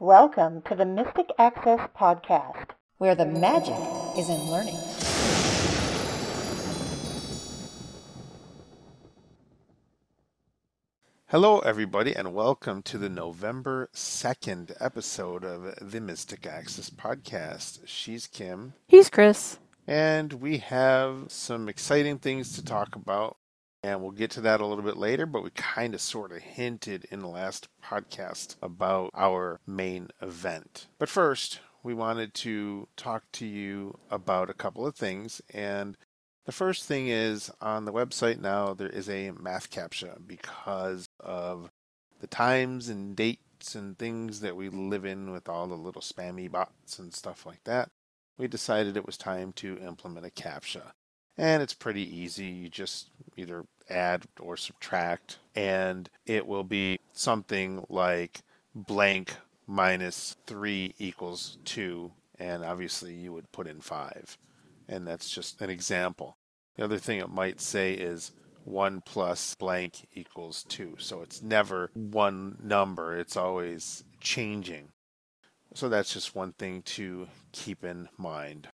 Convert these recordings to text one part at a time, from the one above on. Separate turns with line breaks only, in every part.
Welcome to the Mystic Access Podcast.
where the magic is in learning.
Hello, everybody, and welcome to the November 2nd episode of the Mystic Access Podcast. She's Kim,
He's Chris.
and we have some exciting things to talk about. And we'll get to that a little bit later, but we kind of sort of hinted in the last podcast about our main event. But first, we wanted to talk to you about a couple of things. And the first thing is on the website now, there is a math captcha because of the times and dates and things that we live in with all the little spammy bots and stuff like that. We decided it was time to implement a captcha. And it's pretty easy. You just either add or subtract, and it will be something like blank minus 3 equals 2. And obviously, you would put in 5 and that's just an example. The other thing it might say is 1 plus blank equals 2. So it's never one number, it's always changing. So that's just one thing to keep in mind.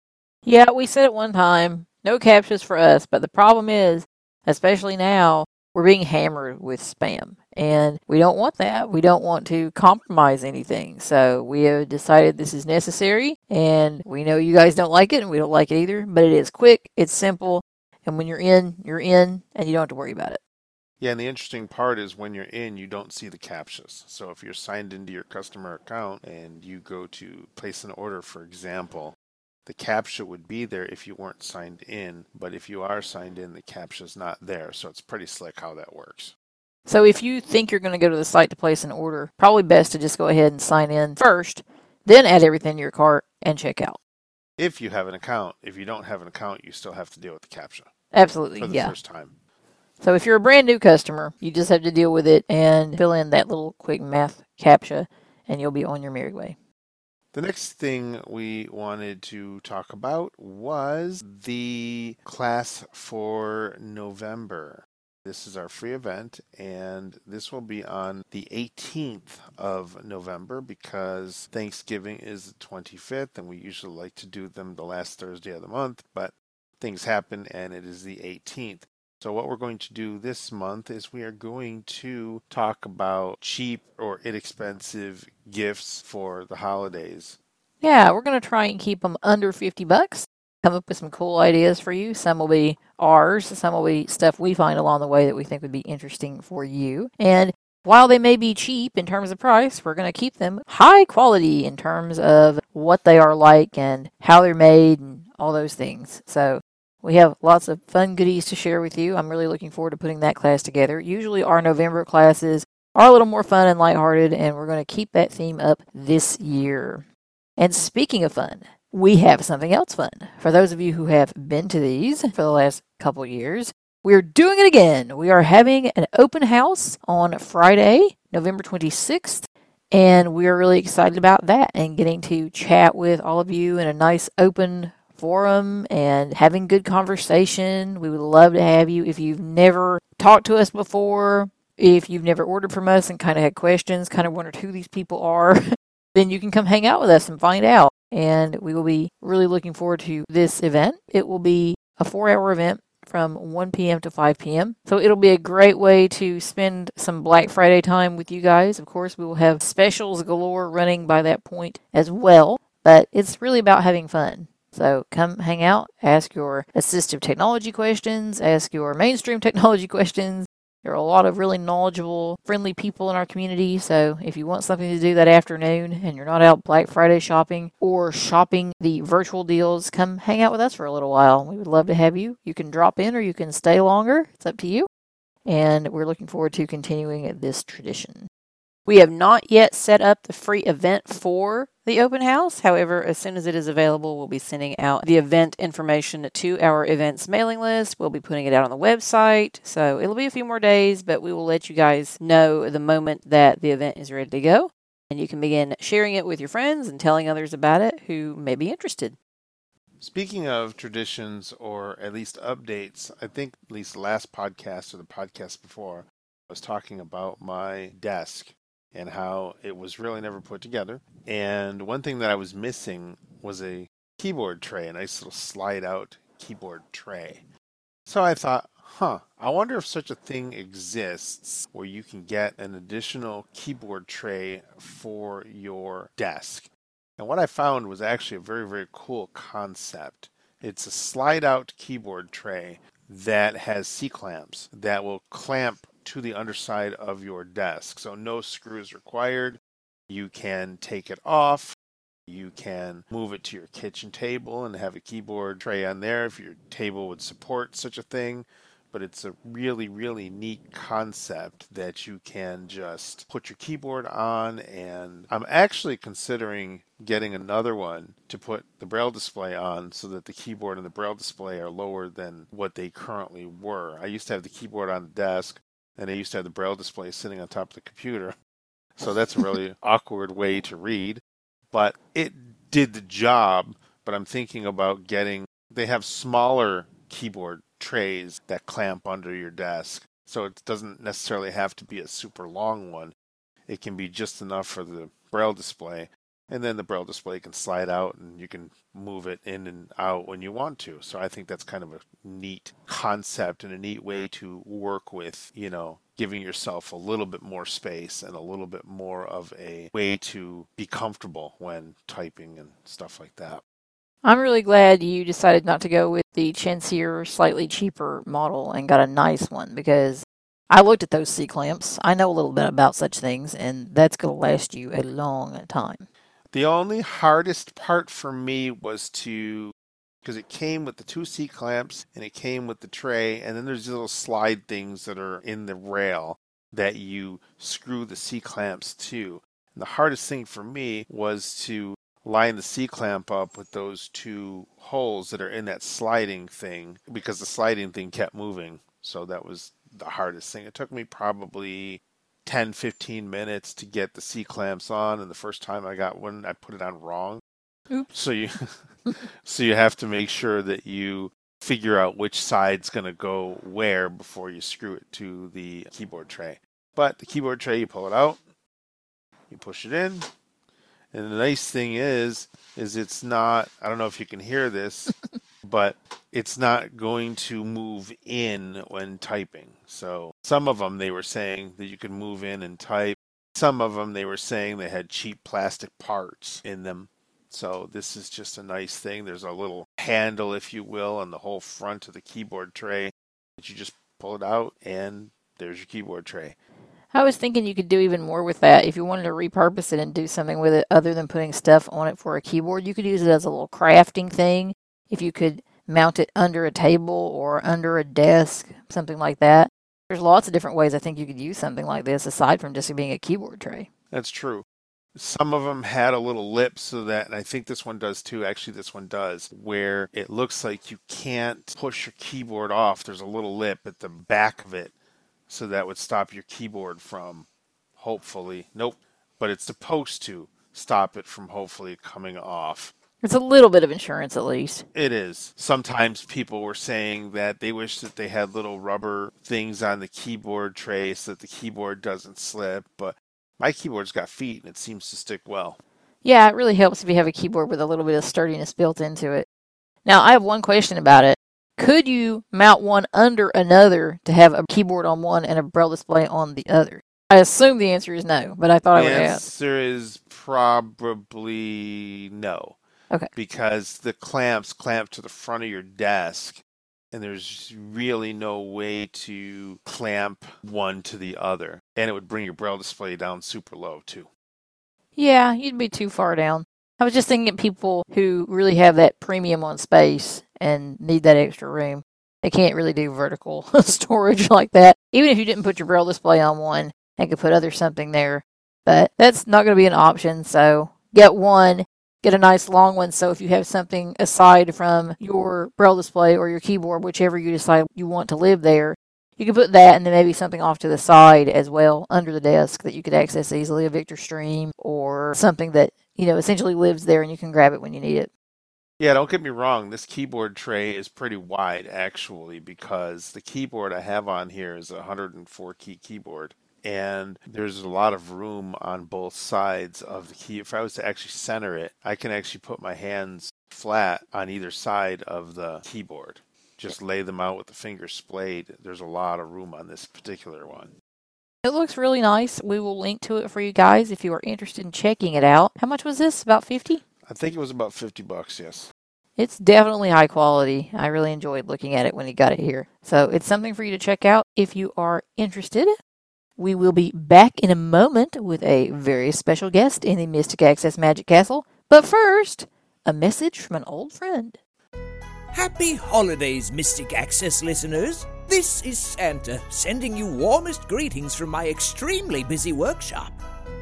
Yeah, we said it one time. No captchas for us, but the problem is, especially now, we're being hammered with spam. And we don't want that. We don't want to compromise anything. So we have decided this is necessary. And we know you guys don't like it, and we don't like it either. But it is quick, it's simple. And when you're in, you're in, and you don't have to worry about it.
Yeah, and the interesting part is when you're in, you don't see the captchas. So if you're signed into your customer account and you go to place an order, for example, the captcha would be there if you weren't signed in. But if you are signed in, the captcha's not there. So it's pretty slick how that works.
So if you think you're going to go to the site to place an order, probably best to just go ahead and sign in first, then add everything to your cart and check out.
If you have an account, if you don't have an account, you still have to deal with the captcha
Absolutely,
for the
yeah.
first time.
So if you're a brand new customer, you just have to deal with it and fill in that little quick math captcha, and you'll be on your merry way.
The next thing we wanted to talk about was the class for November. This is our free event, and this will be on the 18th of November because Thanksgiving is the 25th, and we usually like to do them the last Thursday of the month, but things happen and it is the 18th. So, what we're going to do this month is we are going to talk about cheap or inexpensive gifts for the holidays.
Yeah, we're going to try and keep them under 50 bucks. Come up with some cool ideas for you. Some will be ours, some will be stuff we find along the way that we think would be interesting for you. And while they may be cheap in terms of price, we're going to keep them high quality in terms of what they are like and how they're made and all those things. So, we have lots of fun goodies to share with you. I'm really looking forward to putting that class together. Usually, our November classes are a little more fun and lighthearted, and we're going to keep that theme up this year. And speaking of fun, we have something else fun. For those of you who have been to these for the last couple years, we're doing it again. We are having an open house on Friday, November 26th, and we are really excited about that and getting to chat with all of you in a nice open forum and having good conversation. We would love to have you if you've never talked to us before, if you've never ordered from us and kind of had questions, kind of wondered who these people are, then you can come hang out with us and find out. And we will be really looking forward to this event. It will be a four hour event from 1 p.m. to 5 p.m. So it'll be a great way to spend some Black Friday time with you guys. Of course, we will have specials galore running by that point as well, but it's really about having fun. So come hang out, ask your assistive technology questions, ask your mainstream technology questions. There are a lot of really knowledgeable, friendly people in our community. So if you want something to do that afternoon and you're not out Black Friday shopping or shopping the virtual deals, come hang out with us for a little while. We would love to have you. You can drop in or you can stay longer. It's up to you. And we're looking forward to continuing this tradition. We have not yet set up the free event for the open house. However, as soon as it is available, we'll be sending out the event information to our events mailing list. We'll be putting it out on the website. So it'll be a few more days, but we will let you guys know the moment that the event is ready to go. And you can begin sharing it with your friends and telling others about it who may be interested.
Speaking of traditions or at least updates, I think at least the last podcast or the podcast before, I was talking about my desk. And how it was really never put together. And one thing that I was missing was a keyboard tray, a nice little slide out keyboard tray. So I thought, huh, I wonder if such a thing exists where you can get an additional keyboard tray for your desk. And what I found was actually a very, very cool concept. It's a slide out keyboard tray that has C clamps that will clamp to the underside of your desk. So no screws required. You can take it off. You can move it to your kitchen table and have a keyboard tray on there if your table would support such a thing but it's a really, really neat concept that you can just put your keyboard on. And I'm actually considering getting another one to put the braille display on so that the keyboard and the braille display are lower than what they currently were. I used to have the keyboard on the desk and I used to have the braille display sitting on top of the computer. So that's a really awkward way to read, but it did the job. But I'm thinking about getting, they have smaller keyboard trays that clamp under your desk. So it doesn't necessarily have to be a super long one. It can be just enough for the braille display. And then the braille display can slide out and you can move it in and out when you want to. So I think that's kind of a neat concept and a neat way to work with, you know, giving yourself a little bit more space and a little bit more of a way to be comfortable when typing and stuff like that.
I'm really glad you decided not to go with the chintzier, slightly cheaper model and got a nice one because I looked at those C clamps. I know a little bit about such things, and that's going to last you a long time.
The only hardest part for me was to because it came with the two C clamps and it came with the tray, and then there's these little slide things that are in the rail that you screw the C clamps to. And the hardest thing for me was to line the C clamp up with those two holes that are in that sliding thing because the sliding thing kept moving. So that was the hardest thing. It took me probably 10 15 minutes to get the C clamps on and the first time I got one I put it on wrong.
Oops.
So you so you have to make sure that you figure out which side's going to go where before you screw it to the keyboard tray. But the keyboard tray you pull it out, you push it in, and the nice thing is, is it's not. I don't know if you can hear this, but it's not going to move in when typing. So some of them they were saying that you could move in and type. Some of them they were saying they had cheap plastic parts in them. So this is just a nice thing. There's a little handle, if you will, on the whole front of the keyboard tray that you just pull it out and there's your keyboard tray.
I was thinking you could do even more with that. If you wanted to repurpose it and do something with it other than putting stuff on it for a keyboard, you could use it as a little crafting thing. If you could mount it under a table or under a desk, something like that. There's lots of different ways I think you could use something like this aside from just being a keyboard tray.
That's true. Some of them had a little lip so that, and I think this one does too. Actually, this one does, where it looks like you can't push your keyboard off. There's a little lip at the back of it so that would stop your keyboard from hopefully nope but it's supposed to stop it from hopefully coming off
it's a little bit of insurance at least
it is sometimes people were saying that they wish that they had little rubber things on the keyboard tray so that the keyboard doesn't slip but my keyboard's got feet and it seems to stick well
yeah it really helps if you have a keyboard with a little bit of sturdiness built into it now i have one question about it could you mount one under another to have a keyboard on one and a braille display on the other? I assume the answer is no, but I thought
the
I would ask.
The answer is probably no.
Okay.
Because the clamps clamp to the front of your desk, and there's really no way to clamp one to the other. And it would bring your braille display down super low, too.
Yeah, you'd be too far down. I was just thinking of people who really have that premium on space and need that extra room. They can't really do vertical storage like that. Even if you didn't put your braille display on one, they could put other something there. But that's not going to be an option. So get one, get a nice long one. So if you have something aside from your braille display or your keyboard, whichever you decide you want to live there, you can put that and then maybe something off to the side as well under the desk that you could access easily, a Victor Stream or something that you know, essentially lives there and you can grab it when you need it.
Yeah, don't get me wrong. This keyboard tray is pretty wide actually because the keyboard I have on here is a 104 key keyboard and there's a lot of room on both sides of the key. If I was to actually center it, I can actually put my hands flat on either side of the keyboard. Just lay them out with the fingers splayed. There's a lot of room on this particular one.
It looks really nice. We will link to it for you guys if you are interested in checking it out. How much was this? About 50?
I think it was about 50 bucks, yes.
It's definitely high quality. I really enjoyed looking at it when he got it here. So it's something for you to check out if you are interested. We will be back in a moment with a very special guest in the Mystic Access Magic Castle. But first, a message from an old friend.
Happy holidays, Mystic Access listeners. This is Santa sending you warmest greetings from my extremely busy workshop.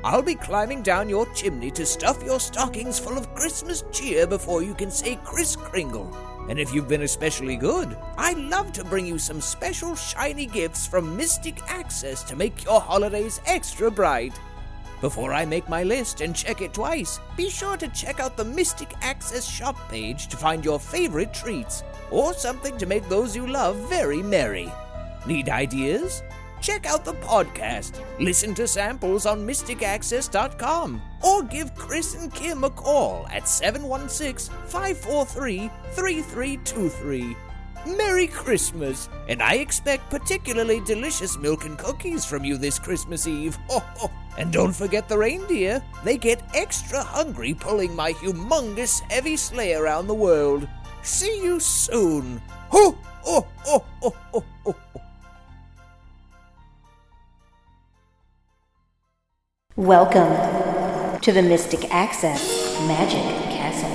I'll be climbing down your chimney to stuff your stockings full of Christmas cheer before you can say Kris Kringle. And if you've been especially good, I'd love to bring you some special shiny gifts from Mystic Access to make your holidays extra bright. Before I make my list and check it twice, be sure to check out the Mystic Access shop page to find your favorite treats or something to make those you love very merry. Need ideas? Check out the podcast, listen to samples on mysticaccess.com, or give Chris and Kim a call at 716 543 3323. Merry Christmas, and I expect particularly delicious milk and cookies from you this Christmas Eve. and don't forget the reindeer. They get extra hungry pulling my humongous heavy sleigh around the world. See you soon. Ho, ho, ho, ho, ho, ho.
Welcome to the Mystic Access Magic Castle.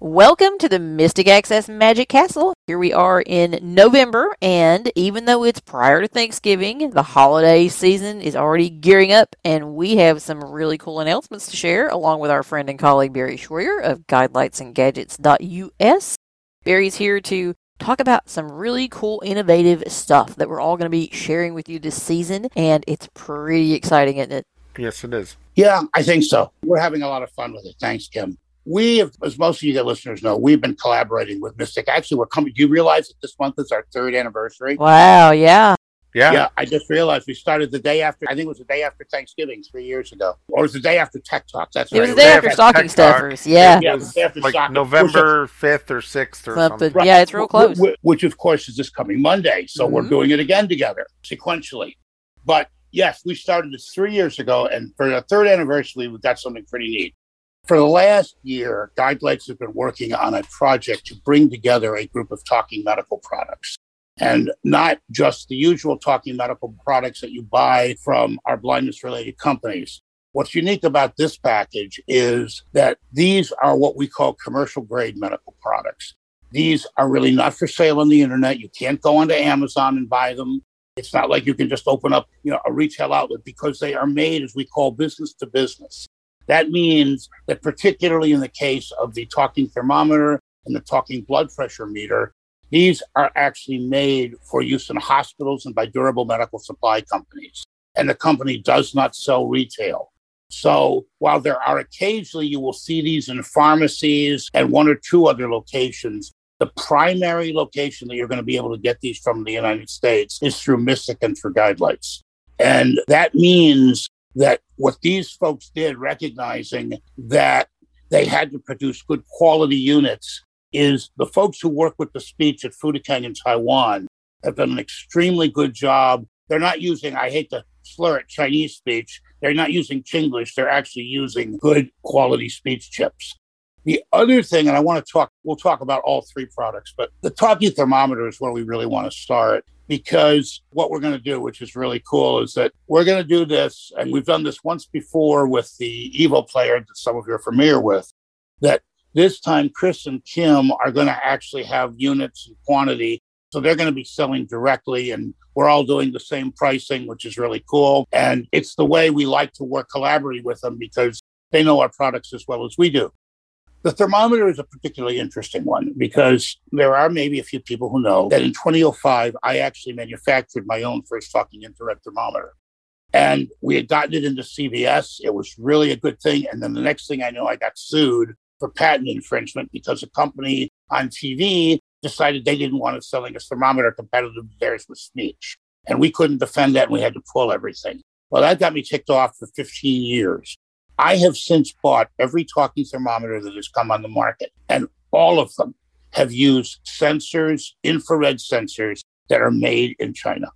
Welcome to the Mystic Access Magic Castle. Here we are in November, and even though it's prior to Thanksgiving, the holiday season is already gearing up, and we have some really cool announcements to share along with our friend and colleague Barry Schroyer of GuideLightsandGadgets.us. Barry's here to talk about some really cool, innovative stuff that we're all going to be sharing with you this season, and it's pretty exciting, isn't it?
Yes, it is.
Yeah, I think so. We're having a lot of fun with it. Thanks, Kim. We, have, as most of you the listeners know, we've been collaborating with Mystic. Actually, we're coming. Do you realize that this month is our third anniversary?
Wow, yeah.
Yeah.
Yeah, I just realized we started the day after. I think it was the day after Thanksgiving three years ago, or it was the day after Tech Talk. That's
It
right.
was the day after
Tech
Stocking Stuffers, yeah.
Yeah,
It
it was
was
the day after
like
Stock-
November 5th or 6th or
Something.
something.
Yeah, it's real close.
Which, of course, is this coming Monday. So we're
Mhm.
doing it again together sequentially. But yes, we started this three years ago. And for the third anniversary, we've got something pretty neat. For the last year, Guidelights has been working on a project to bring together a group of talking medical products. And not just the usual talking medical products that you buy from our blindness related companies. What's unique about this package is that these are what we call commercial grade medical products. These are really not for sale on the internet. You can't go onto Amazon and buy them. It's not like you can just open up, you know, a retail outlet because they are made as we call business to business. That means that particularly in the case of the talking thermometer and the talking blood pressure meter, these are actually made for use in hospitals and by durable medical supply companies. And the company does not sell retail. So while there are occasionally you will see these in pharmacies and one or two other locations, the primary location that you're going to be able to get these from the United States is through Mystic and through Guidelights. And that means that what these folks did, recognizing that they had to produce good quality units, is the folks who work with the speech at Fudikang in Taiwan have done an extremely good job. They're not using, I hate to slur it, Chinese speech. They're not using Chinglish. They're actually using good quality speech chips. The other thing, and I want to talk, we'll talk about all three products, but the talking thermometer is where we really want to start because what we're going to do, which is really cool, is that we're going to do this, and we've done this once before with the Evo player that some of you are familiar with, that this time Chris and Kim are going to actually have units and quantity. So they're going to be selling directly, and we're all doing the same pricing, which is really cool. And it's the way we like to work collaboratively with them because they know our products as well as we do. The thermometer is a particularly interesting one because there are maybe a few people who know that in 2005, I actually manufactured my own first talking infrared thermometer. And we had gotten it into CVS. It was really a good thing. And then the next thing I know, I got sued for patent infringement because a company on TV decided they didn't want us selling a thermometer competitive to theirs with speech. and we couldn't defend that and we had to pull everything. Well, that got me ticked off for 15 years. I have since bought every talking thermometer that has come on the market, and all of them have used sensors, infrared sensors that are made in China.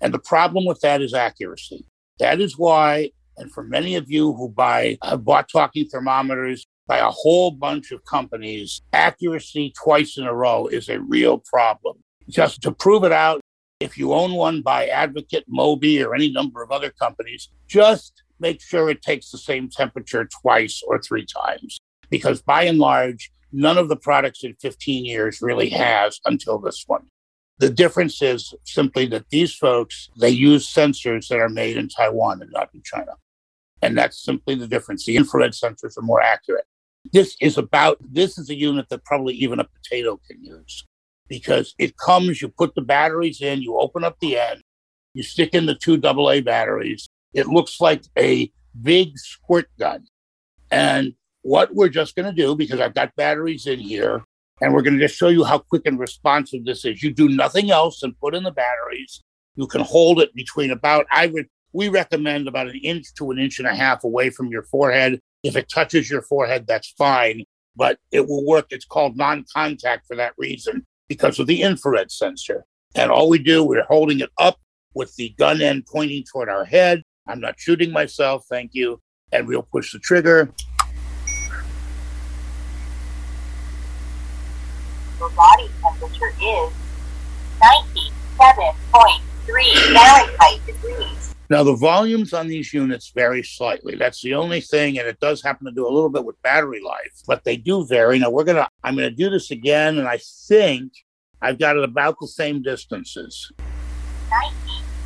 And the problem with that is accuracy. That is why, and for many of you who buy have bought talking thermometers by a whole bunch of companies, accuracy twice in a row is a real problem. Just to prove it out, if you own one by Advocate, Moby, or any number of other companies, just make sure it takes the same temperature twice or three times. Because by and large, none of the products in 15 years really has until this one. The difference is simply that these folks, they use sensors that are made in Taiwan and not in China. And that's simply the difference. The infrared sensors are more accurate. This is about, this is a unit that probably even a potato can use because it comes, you put the batteries in, you open up the end, you stick in the two AA batteries. It looks like a big squirt gun. And what we're just going to do, because I've got batteries in here, and we're going to just show you how quick and responsive this is. You do nothing else and put in the batteries. You can hold it between about, I would, we recommend about an inch to an inch and a half away from your forehead. If it touches your forehead, that's fine, but it will work. It's called non contact for that reason because of the infrared sensor. And all we do, we're holding it up with the gun end pointing toward our head. I'm not shooting myself, thank you. And we'll push the trigger.
your body temperature is 97.3 Fahrenheit degrees.
Now, the volumes on these units vary slightly. That's the only thing, and it does happen to do a little bit with battery life, but they do vary. Now, we're gonna, I'm gonna do this again, and I think I've got it about the same distances.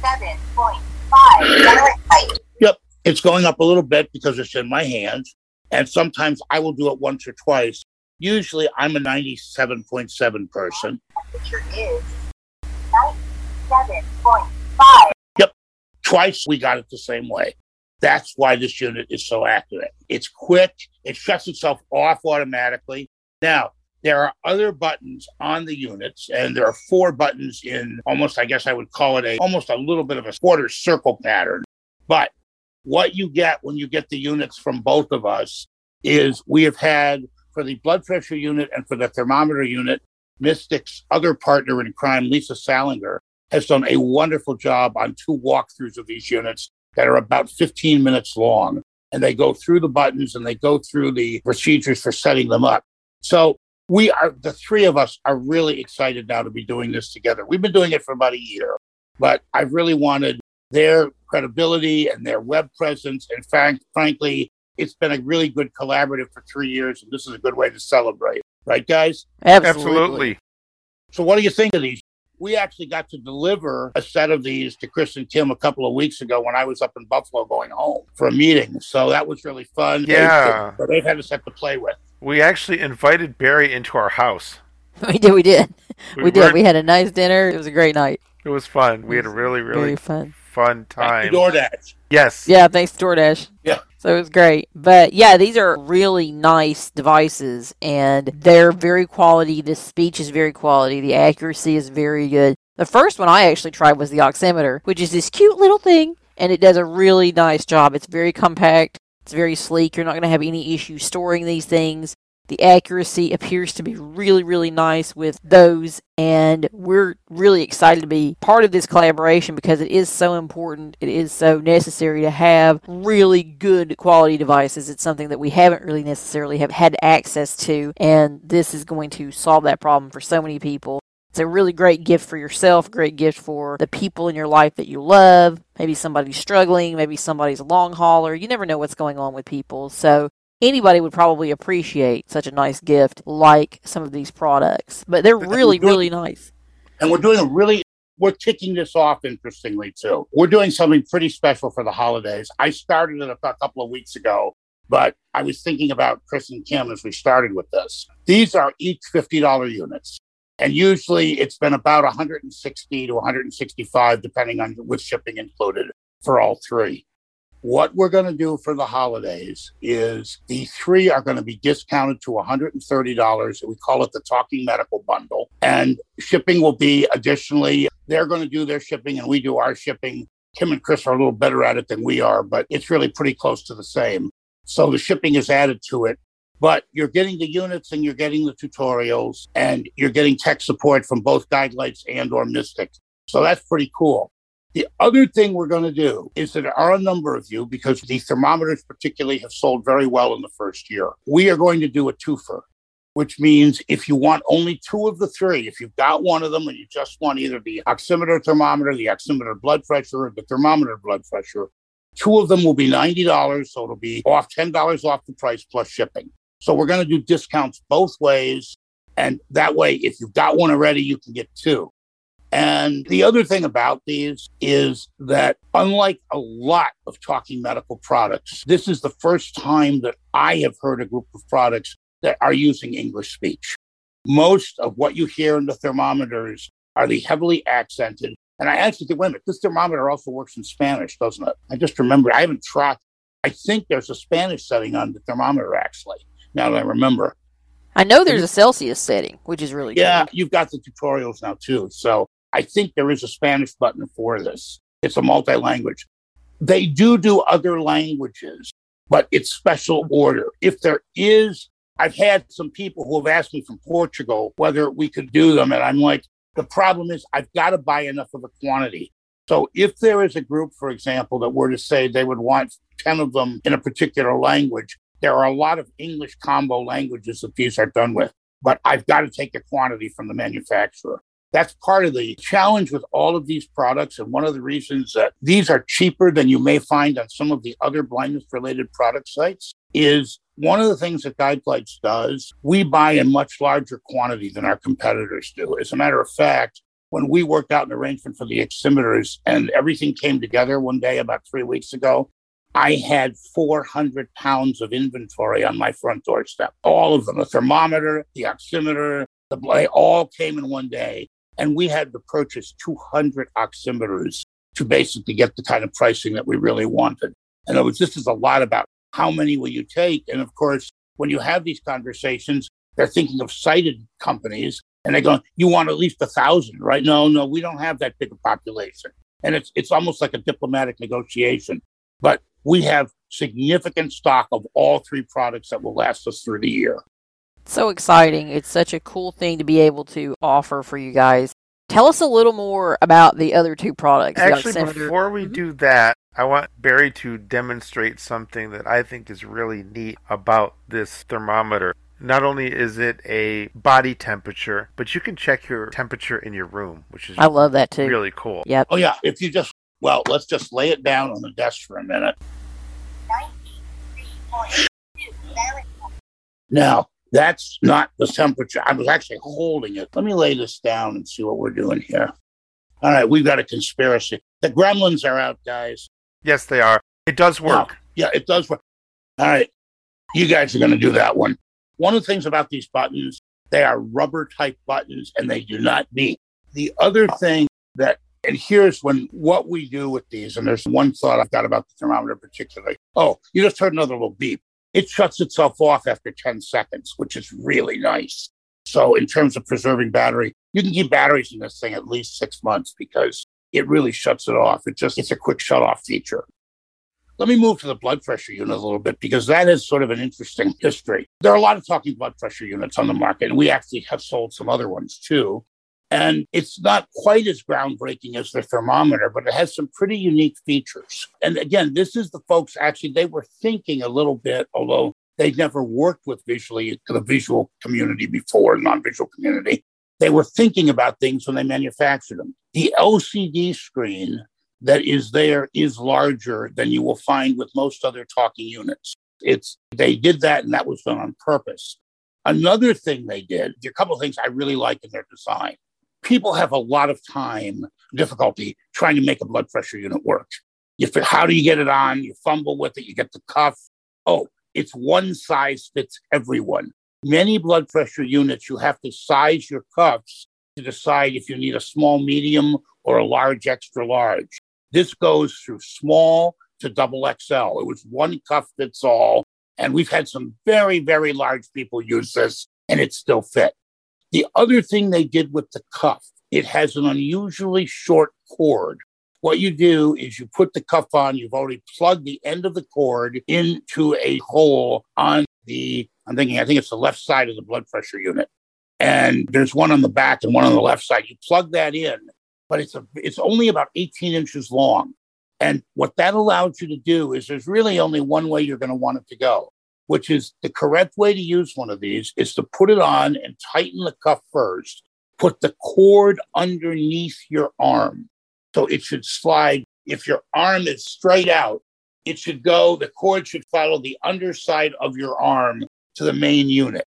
97.5 Fahrenheit.
Yep, it's going up a little bit because it's in my hands, and sometimes I will do it once or twice. Usually, I'm a 97.7 person.
Temperature is 97.5.
Twice we got it the same way. That's why this unit is so accurate. It's quick, it shuts itself off automatically. Now, there are other buttons on the units, and there are four buttons in almost, I guess I would call it a almost a little bit of a quarter circle pattern. But what you get when you get the units from both of us is we have had for the blood pressure unit and for the thermometer unit, Mystic's other partner in crime, Lisa Salinger, has done a wonderful job on two walkthroughs of these units that are about 15 minutes long. And they go through the buttons and they go through the procedures for setting them up. So we are, the three of us are really excited now to be doing this together. We've been doing it for about a year, but I've really wanted their credibility and their web presence. In fact, frankly, it's been a really good collaborative for three years, and this is a good way to celebrate. Right, guys?
Absolutely.
So, what do you think of these? We actually got to deliver a set of these to Chris and Kim a couple of weeks ago when I was up in Buffalo going home for a meeting. So that was really fun.
Yeah.
They, they've had a set to play with.
We actually invited Barry into our house.
We did. We did. We, did. We had a nice dinner. It was a great night.
It was fun. We had a really, really
fun.
fun
Thank
time.
you, DoorDash.
Yes.
Yeah, thanks to DoorDash.
Yeah.
So it was great. But yeah, these are really nice devices and they're very quality. The speech is very quality. The accuracy is very good. The first one I actually tried was the oximeter, which is this cute little thing and it does a really nice job. It's very compact. It's very sleek. You're not going to have any issue storing these things. The accuracy appears to be really, really nice with those, and we're really excited to be part of this collaboration because it is so important. It is so necessary to have really good quality devices. It's something that we haven't really necessarily have had access to, and this is going to solve that problem for so many people. It's a really great gift for yourself, great gift for the people in your life that you love. Maybe somebody's struggling, maybe somebody's a long hauler. You never know what's going on with people. So anybody would probably appreciate such a nice gift like some of these products. But they're really, really nice.
And we're doing a really, we're kicking this off interestingly too. We're doing something pretty special for the holidays. I started it a couple of weeks ago, but I was thinking about Chris and Kim as we started with this. These are each $50 units. And usually it's been about 160 to 165, depending on with shipping included for all three. What we're going to do for the holidays is the three are going to be discounted to $130. We call it the Talking Medical Bundle. And shipping will be additionally they're going to do their shipping and we do our shipping. Kim and Chris are a little better at it than we are, but it's really pretty close to the same. So the shipping is added to it. But you're getting the units and you're getting the tutorials and you're getting tech support from both Guidelights and or Mystic. So that's pretty cool. The other thing we're going to do is that there are a number of you, because the thermometers particularly have sold very well in the first year. We are going to do a twofer, which means if you want only two of the three, if you've got one of them and you just want either the oximeter thermometer, the oximeter blood pressure, or the thermometer blood pressure, two of them will be $90. So it'll be off $10 off the price plus shipping. So we're going to do discounts both ways. And that way, if you've got one already, you can get two. And the other thing about these is that, unlike a lot of talking medical products, this is the first time that I have heard a group of products that are using English speech. Most of what you hear in the thermometers are the heavily accented. And I actually think, wait a minute, this thermometer also works in Spanish, doesn't it? I just remember, I haven't tried. I think there's a Spanish setting on the thermometer, actually, now that I remember.
I know there's a Celsius setting, which is really
Yeah,
cool.
you've got the tutorials now too. So I think there is a Spanish button for this. It's a multi language. They do do other languages, but it's special order. If there is, I've had some people who have asked me from Portugal whether we could do them. And I'm like, the problem is I've got to buy enough of a quantity. So if there is a group, for example, that were to say they would want 10 of them in a particular language, there are a lot of English combo languages that these are done with, but I've got to take a quantity from the manufacturer. That's part of the challenge with all of these products. And one of the reasons that these are cheaper than you may find on some of the other blindness related product sites is one of the things that Guidelights does, we buy in much larger quantity than our competitors do. As a matter of fact, when we worked out an arrangement for the oximeters and everything came together one day about three weeks ago, I had 400 pounds of inventory on my front doorstep. All of them, the thermometer, the oximeter, the they all came in one day. And we had to purchase 200 oximeters to basically get the kind of pricing that we really wanted. And it was this is a lot about how many will you take? And of course, when you have these conversations, they're thinking of sighted companies and they go, you want at least a thousand, right? No, no, we don't have that big a population. And it's it's almost like a diplomatic negotiation. But we have significant stock of all three products that will last us through the year.
So exciting. It's such a cool thing to be able to offer for you guys. Tell us a little more about the other two products.
Actually, before we mm-hmm. do that, I want Barry to demonstrate something that I think is really neat about this thermometer. Not only is it a body temperature, but you can check your temperature in your room, which is
I love that too.
really cool.
Yep.
Oh yeah, if you just well, let's just lay it down on the desk for a minute. Now, that's not the temperature. I was actually holding it. Let me lay this down and see what we're doing here. All right, we've got a conspiracy. The gremlins are out, guys.
Yes, they are. It does work.
Yeah, it does work. All right, you guys are going to do that one. One of the things about these buttons, they are rubber type buttons and they do not beep. The other thing that, and here's when what we do with these, and there's one thought I've got about the thermometer particularly. Oh, you just heard another little beep. It shuts itself off after 10 seconds, which is really nice. So, in terms of preserving battery, you can keep batteries in this thing at least six months because it really shuts it off. It just, it's a quick shut off feature. Let me move to the blood pressure unit a little bit because that is sort of an interesting history. There are a lot of talking blood pressure units on the market, and we actually have sold some other ones too. And it's not quite as groundbreaking as the thermometer, but it has some pretty unique features. And again, this is the folks actually, they were thinking a little bit, although they'd never worked with visually the visual community before, non visual community. They were thinking about things when they manufactured them. The LCD screen that is there is larger than you will find with most other talking units. It's they did that and that was done on purpose. Another thing they did, a couple of things I really like in their design. People have a lot of time difficulty trying to make a blood pressure unit work. You how do you get it on? You fumble with it, you get the cuff. Oh, it's one size fits everyone. Many blood pressure units, you have to size your cuffs to decide if you need a small, medium, or a large, extra large. This goes through small to double XL. It was one cuff fits all. And we've had some very, very large people use this, and it still fit. The other thing they did with the cuff it has an unusually short cord. What you do is you put the cuff on, you've already plugged the end of the cord into a hole on the, I'm thinking, I think it's the left side of the blood pressure unit. And there's one on the back and one on the left side. You plug that in, but it's a, it's only about 18 inches long. And what that allows you to do is there's really only one way you're going to want it to go, which is the correct way to use one of these is to put it on and tighten the cuff first. Put the cord underneath your arm. So it should slide. If your arm is straight out, it should go, the cord should follow the underside of your arm to the main unit.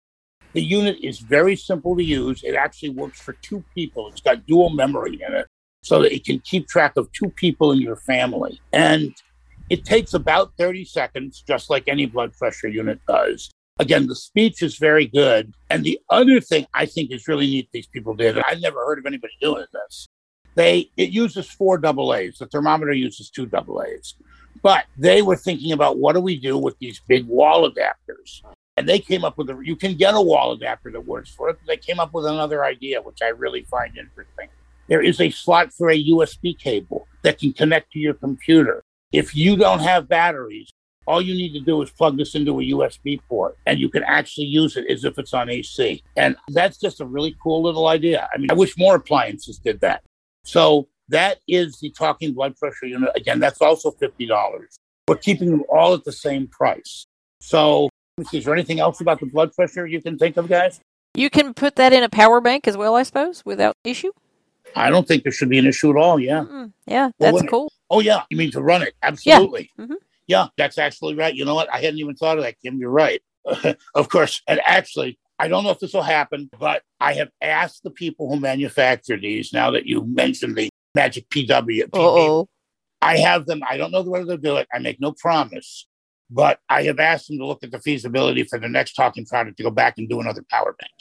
The unit is very simple to use. It actually works for two people. It's got dual memory in it so that it can keep track of two people in your family. And it takes about 30 seconds, just like any blood pressure unit does. Again, the speech is very good. And the other thing I think is really neat these people did, and I've never heard of anybody doing this, they it uses four double A's. The thermometer uses two double A's. But they were thinking about what do we do with these big wall adapters? And they came up with a you can get a wall adapter that works for it. They came up with another idea, which I really find interesting. There is a slot for a USB cable that can connect to your computer. If you don't have batteries, all you need to do is plug this into a USB port and you can actually use it as if it's on AC. And that's just a really cool little idea. I mean, I wish more appliances did that. So that is the talking blood pressure unit. Again, that's also $50. We're keeping them all at the same price. So is there anything else about the blood pressure you can think of, guys?
You can put that in a power bank as well, I suppose, without issue.
I don't think there should be an issue at all. Yeah.
Mm, yeah, that's
wait.
cool.
Oh, yeah. You mean to run it? Absolutely.
Mhm.
Yeah, that's actually right. You know what? I hadn't even thought of that, Kim. You're right. of course. And actually, I don't know if this will happen, but I have asked the people who manufacture these now that you mentioned the Magic PW.
Oh.
I have them. I don't know whether they'll do it. I make no promise, but I have asked them to look at the feasibility for the next talking product to go back and do another power bank.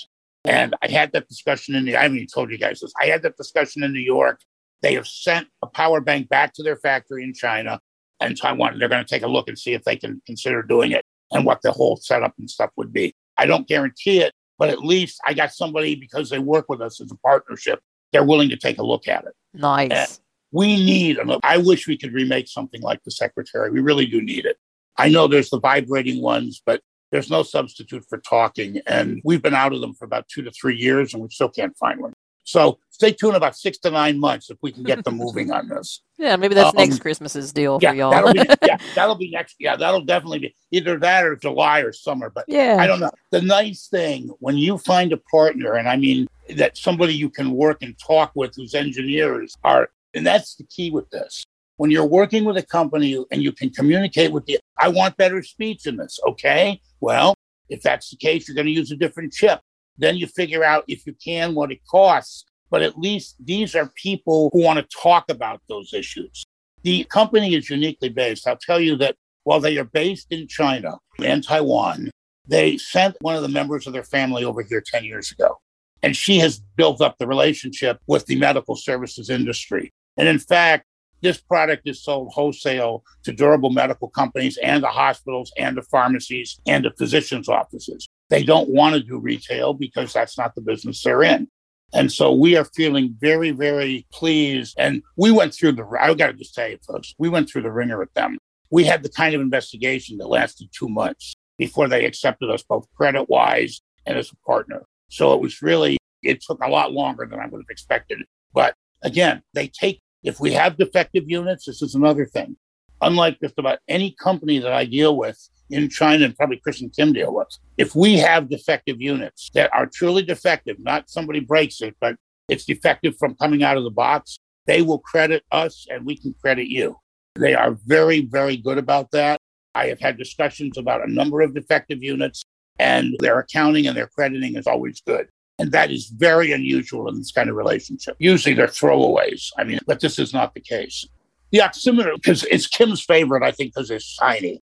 And I had that discussion in the, I haven't even told you guys this. I had that discussion in New York. They have sent a power bank back to their factory in China and Taiwan. They're going to take a look and see if they can consider doing it and what the whole setup and stuff would be. I don't guarantee it, but at least I got somebody because they work with us as a partnership. They're willing to take a look at it
Nice.
we need i wish we could remake something like the secretary we really do need it i know there's the vibrating ones but there's no substitute for talking and we've been out of them for about two to three years and we still can't find one so stay tuned about six to nine months if we can get them moving on this
Yeah, maybe that's
Um,
next Christmas's deal
yeah
for y'all.
that'll be yeah that'll be next yeah that'll definitely be either that or july or summer but
yeah.
I don't know. The nice thing when you find a partner, and I mean that somebody you can work and talk with whose engineers are, and that's the key with this. When you're working with a company and you can communicate with the, I want better speech in this. Okay. Well, if that's the case, you're going to use a different chip. Then you figure out if you can what it costs. But at least these are people who want to talk about those issues. The company is uniquely based. I'll tell you that while they are based in China and Taiwan, they sent one of the members of their family over here 10 years ago. And she has built up the relationship with the medical services industry. And in fact, this product is sold wholesale to durable medical companies and to hospitals and to pharmacies and to physicians' offices. They don't want to do retail because that's not the business they're in. And so we are feeling very, very pleased. And we went through the, I got to just tell you, folks, we went through the wringer with them. We had the kind of investigation that lasted two months before they accepted us both credit wise and as a partner. So it was really, it took a lot longer than I would have expected. But again, they take, if we have defective units, this is another thing. Unlike just about any company that I deal with in China and probably Christian deal with, if we have defective units that are truly defective, not somebody breaks it, but it's defective from coming out of the box, they will credit us and we can credit you. They are very, very good about that. I have had discussions about a number of defective units, and their accounting and their crediting is always good. And that is very unusual in this kind of relationship. Usually they're throwaways. I mean, but this is not the case. The oximeter, because it's Kim's favorite, I think, because it's shiny.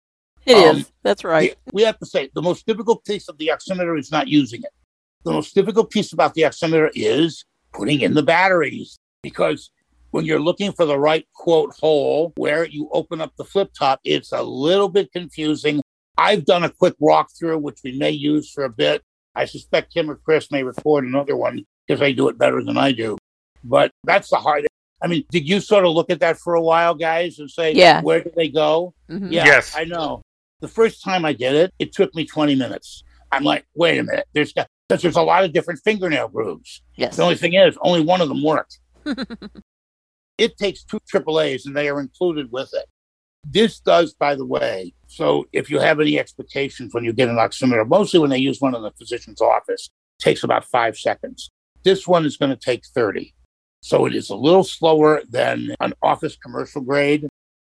It is.
um,
That's right.
We have to say the most difficult piece of the oximeter is not using it. The most difficult piece about the oximeter is putting in the batteries because when you're looking for the right quote hole where you open up the flip top, it's a little bit confusing. I've done a quick walkthrough, which we may use for a bit. I suspect Kim or Chris may record another one because they do it better than I do. But that's the hard. I mean, did you sort of look at that for a while, guys, and say,
Yeah.
where do they go?
Mhm.
Yeah,
Yes.
I know. The first time I did it, it took me 20 minutes. I'm like, wait a minute. There's got, because there's a lot of different fingernail grooves.
Yes.
The only thing is, only one of them worked. it takes two AAAs and they are included with it. This does, by the way, so if you have any expectations when you get an oximeter, mostly when they use one in the physician's office, takes about five seconds. This one is going to take 30. So it is a little slower than an office commercial grade.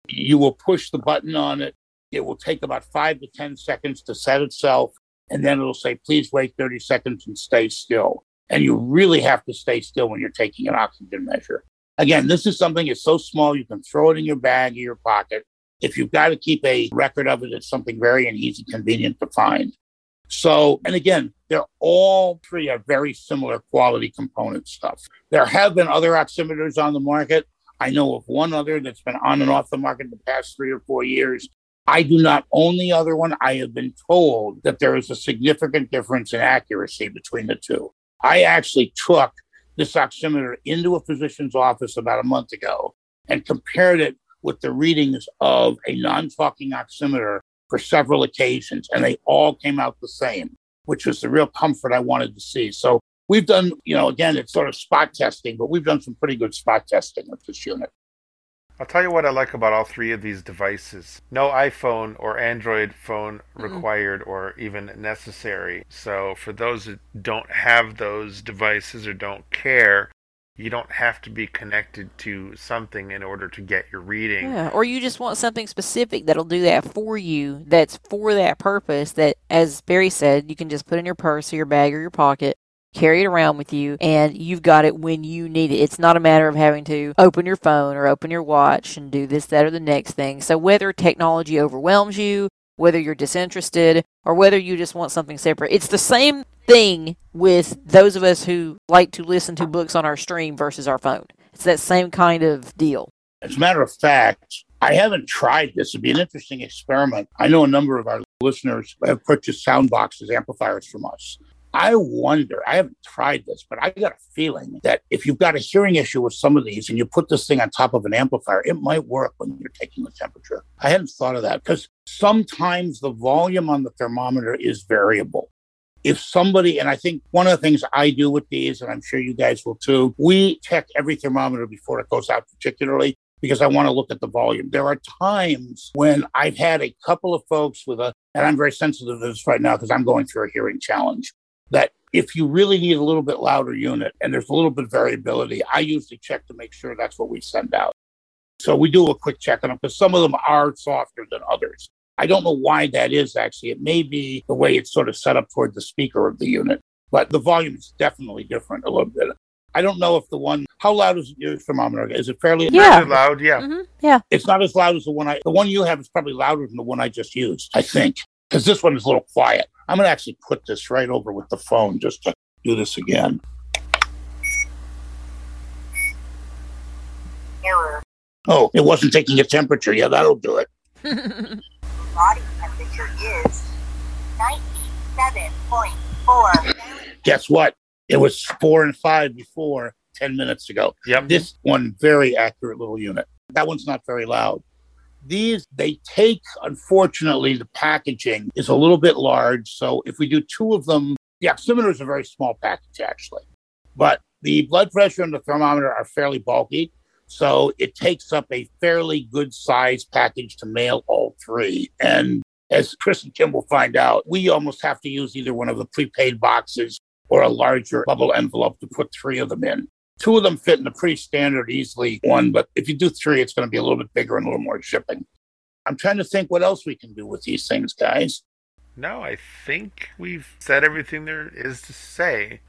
You will push the button on it. It will take about five to 10 seconds to set itself. And then it'll say, please wait 30 seconds and stay still. And you really have to stay still when you're taking an oxygen measure. Again, this is something that's so small you can throw it in your bag or your pocket. If you've got to keep a record of it, it's something very easy, convenient to find. So, and again, they're all three are uh, very similar quality component stuff. There have been other oximeters on the market. I know of one other that's been on and off the market the past three or four years. I do not own the other one. I have been told that there is a significant difference in accuracy between the two. I actually took this oximeter into a physician's office about a month ago and compared it with the readings of a non talking oximeter for several occasions, and they all came out the same, which was the real comfort I wanted to see. So we've done, you know, again, it's sort of spot testing, but we've done some pretty good spot testing with this unit.
I'll tell you what I like about all three of these devices. No iPhone or Android phone required or even necessary. So, for those that don't have those devices or don't care, you don't have to be connected to something in order to get your reading.
Yeah, or you just want something specific that'll do that for you, that's for that purpose, that, as Barry said, you can just put in your purse or your bag or your pocket, carry it around with you, and you've got it when you need it. It's not a matter of having to open your phone or open your watch and do this, that, or the next thing. So, whether technology overwhelms you, whether you're disinterested, or whether you just want something separate, it's the same thing with those of us who like to listen to books on our stream versus our phone. It's that same kind of deal.
As a matter of fact, I haven't tried this. It'd be an interesting experiment. I know a number of our listeners have purchased sound boxes, amplifiers from us. I wonder, I haven't tried this, but I got a feeling that if you've got a hearing issue with some of these and you put this thing on top of an amplifier, it might work when you're taking the temperature. I hadn't thought of that because sometimes the volume on the thermometer is variable. If somebody, and I think one of the things I do with these, and I'm sure you guys will too, we check every thermometer before it goes out, particularly because I want to look at the volume. There are times when I've had a couple of folks with a, and I'm very sensitive to this right now because I'm going through a hearing challenge, that if you really need a little bit louder unit and there's a little bit of variability, I usually check to make sure that's what we send out. So we do a quick check on them because some of them are softer than others. I don't know why that is actually. It may be the way it's sort of set up toward the speaker of the unit, but the volume is definitely different a little bit. I don't know if the one, how loud is your thermometer? Is it fairly
Yeah.
Loud? Yeah.
hmm Yeah.
It's not as loud as the one I, the one you have is probably louder than the one I just used, I think, because this one is a little quiet. I'm going to actually put this right over with the phone just to do this again.
Error.
Oh, it wasn't taking a temperature. Yeah, that'll do it.
Body temperature is 97.4.
Guess what? It was four and five before 10 minutes ago.
Yep.
This one, very accurate little unit. That one's not very loud. These, they take, unfortunately, the packaging is a little bit large. So if we do two of them, the oximeter is a very small package, actually. But the blood pressure and the thermometer are fairly bulky. So it takes up a fairly good size package to mail all three. And as Chris and Kim will find out, we almost have to use either one of the prepaid boxes or a larger bubble envelope to put three of them in. Two of them fit in a pretty standard, easily one, but if you do three, it's going to be a little bit bigger and a little more shipping. I'm trying to think what else we can do with these things, guys.
No, I think we've said everything there is to say.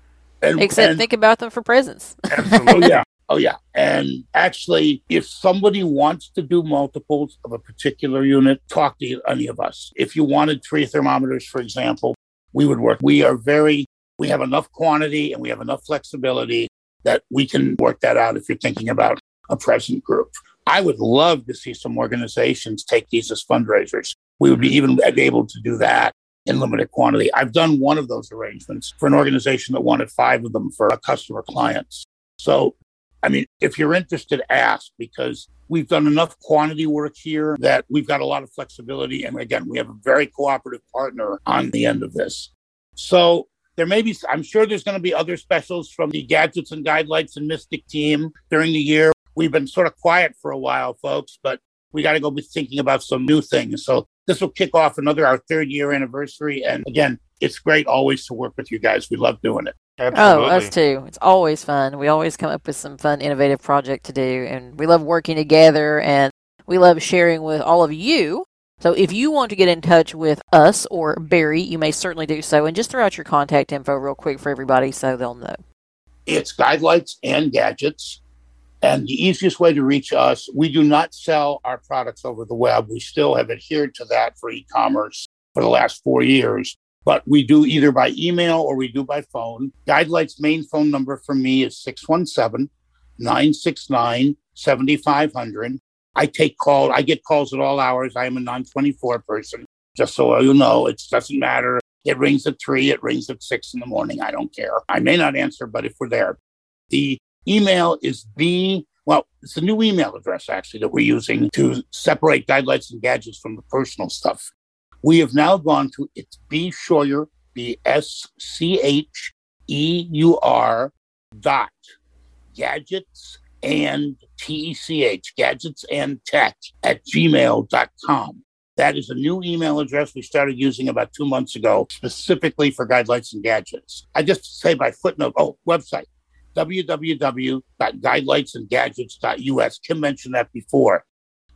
And,
Except
and-
think about them for presents.
Oh
Absolutely.
yeah. Oh yeah. And actually, if somebody wants to do multiples of a particular unit, talk to any of us. If you wanted three thermometers, for example, we would work. We are very, we have enough quantity and we have enough flexibility that we can work that out if you're thinking about a present group. I would love to see some organizations take these as fundraisers. We would be mm-hmm. even able to do that in limited quantity. I've done one of those arrangements for an organization that wanted five of them for a customer clients. So I mean, if you're interested, ask because we've done enough quantity work here that we've got a lot of flexibility. And again, we have a very cooperative partner on the end of this. So there may be, I'm sure there's going to be other specials from the Gadgets and Guidelights and Mystic team during the year. We've been sort of quiet for a while, folks, but we got to go be thinking about some new things. So this will kick off another, our third year anniversary. And again, it's great always to work with you guys. We love doing it.
Oh, us too. It's always fun. We always come up with some fun, innovative project to do, and we love working together, and we love sharing with all of you. So if you want to get in touch with us or Barry, you may certainly do so, and just throw out your contact info real quick for everybody so they'll know.
It's Guidelights and Gadgets. And the easiest way to reach us, we do not sell our products over the web. We still have adhered to that for e commerce for the last four years. But we do either by email or we do by phone. Guidelight's main phone number for me is 617 969 7500. I take calls, I get calls at all hours. I am a non 24 person, just so you know. It doesn't matter. It rings at three, it rings at six in the morning. I don't care. I may not answer, but if we're there, the email is B. Well, it's a new email address actually that we're using to separate Guidelights and Gadgets from the personal stuff. We have now gone to it's B Scheur, B S C H E U R dot gadgets and T E C H, gadgets and tech at gmail.com. That is a new email address we started using about two months ago, specifically for Guidelights and Gadgets. I just say by footnote, oh, website, www.guidelightsandgadgets.us. Kim mentioned that before.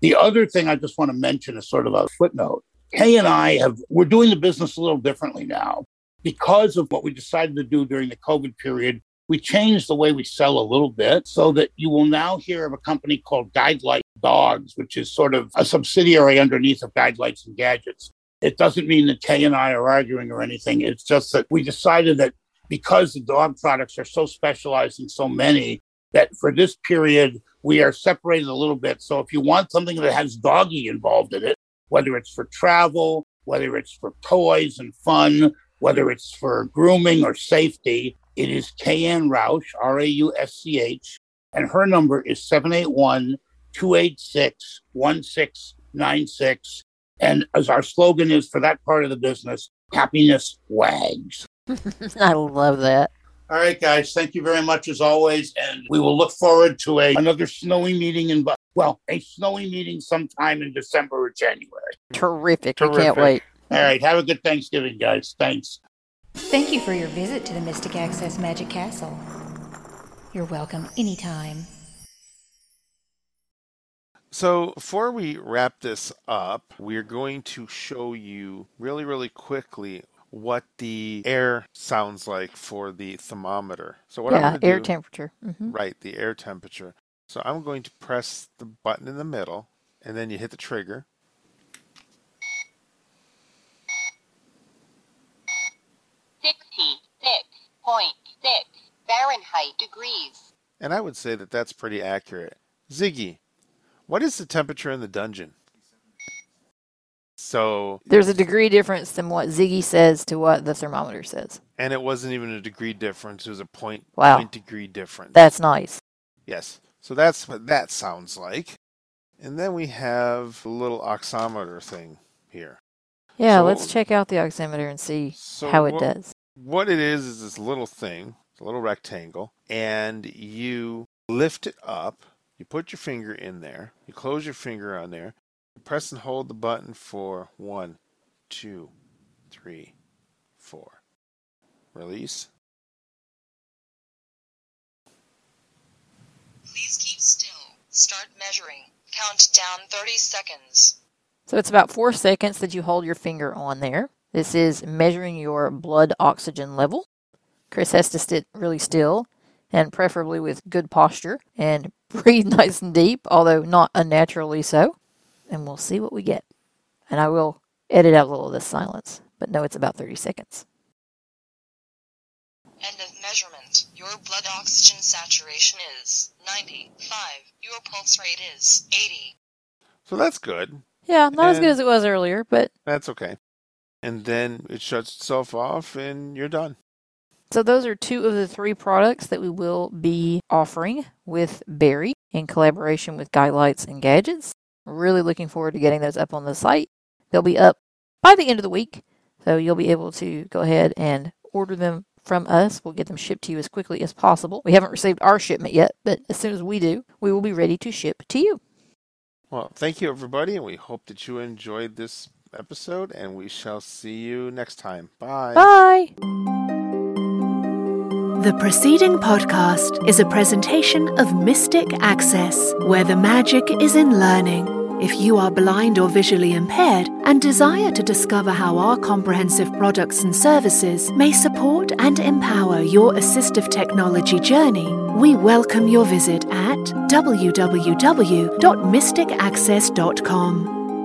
The other thing I just want to mention is sort of a footnote. Kay and I have, we're doing the business a little differently now because of what we decided to do during the COVID period. We changed the way we sell a little bit so that you will now hear of a company called Guidelight Dogs, which is sort of a subsidiary underneath of Guidelights and Gadgets. It doesn't mean that Kay and I are arguing or anything. It's just that we decided that because the dog products are so specialized and so many, that for this period, we are separated a little bit. So if you want something that has doggy involved in it, whether it's for travel, whether it's for toys and fun, whether it's for grooming or safety, it is KN Rausch, R A U S C H, and her number is 781 286 1696. And as our slogan is for that part of the business, happiness wags.
I love that.
All right, guys. Thank you very much as always, and we will look forward to a another snowy meeting in well, a snowy meeting sometime in December or January.
Terrific. We can't wait.
All right. Have a good Thanksgiving, guys. Thanks.
Thank you for your visit to the Mystic Access Magic Castle. You're welcome anytime.
So, before we wrap this up, we're going to show you really, really quickly what the air sounds like for the thermometer. So, what I'm going to
air
do,
temperature. hmm
right, the air temperature. So, I'm going to press the button in the middle, and then you hit the trigger.
Sixty-six point six Fahrenheit degrees.
And I would say that that's pretty accurate. Ziggy, what is the temperature in the dungeon? So,
There's a degree difference than what Ziggy says to what the thermometer says.
and it wasn't even a degree difference, it was a point,
Wow.
point degree difference.
That's nice.
Yes. So that's what that sounds like. And then we have a little oximeter thing here.
Yeah,
So-
let's check out the oximeter and see
So
how it
what,
does.
What it is is this little thing, it's a little rectangle, and you lift it up, you put your finger in there, you close your finger on there, you press and hold the button for one, two, three, four. Release.
Please keep still. Start measuring. Count down 30 seconds.
So it's about four seconds that you hold your finger on there. This is measuring your blood oxygen level. Chris has to sit really still and preferably with good posture and breathe nice and deep, although not unnaturally so. And we'll see what we get. And I will edit out a little of this silence, but no, it's about 30 seconds.
End of measurement. Your blood oxygen saturation is 95. Your pulse rate is 80.
So that's good.
Yeah, not as good as it was earlier, but
That's okay. And then it shuts itself off and you're done.
So, those are two of the three products that we will be offering with Barry in collaboration with Guidelights and Gadgets. Really looking forward to getting those up on the site. They'll be up by the end of the week, so you'll be able to go ahead and order them from us. We'll get them shipped to you as quickly as possible. We haven't received our shipment yet, but as soon as we do, we will be ready to ship to you.
Well, thank you, everybody, and we hope that you enjoyed this episode, and we shall see you next time. Bye.
Bye.
The preceding podcast is a presentation of Mystic Access, where the magic is in learning. If you are blind or visually impaired and desire to discover how our comprehensive products and services may support and empower your assistive technology journey, we welcome your visit at www.mysticaccess.com.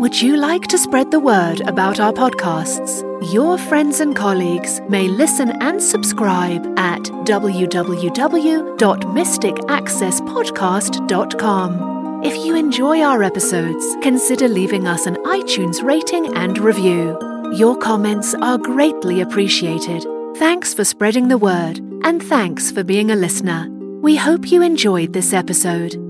Would you like to spread the word about our podcasts? Your friends and colleagues may listen and subscribe at www.mysticaccesspodcast.com. If you enjoy our episodes, consider leaving us an iTunes rating and review. Your comments are greatly appreciated. Thanks for spreading the word, and thanks for being a listener. We hope you enjoyed this episode.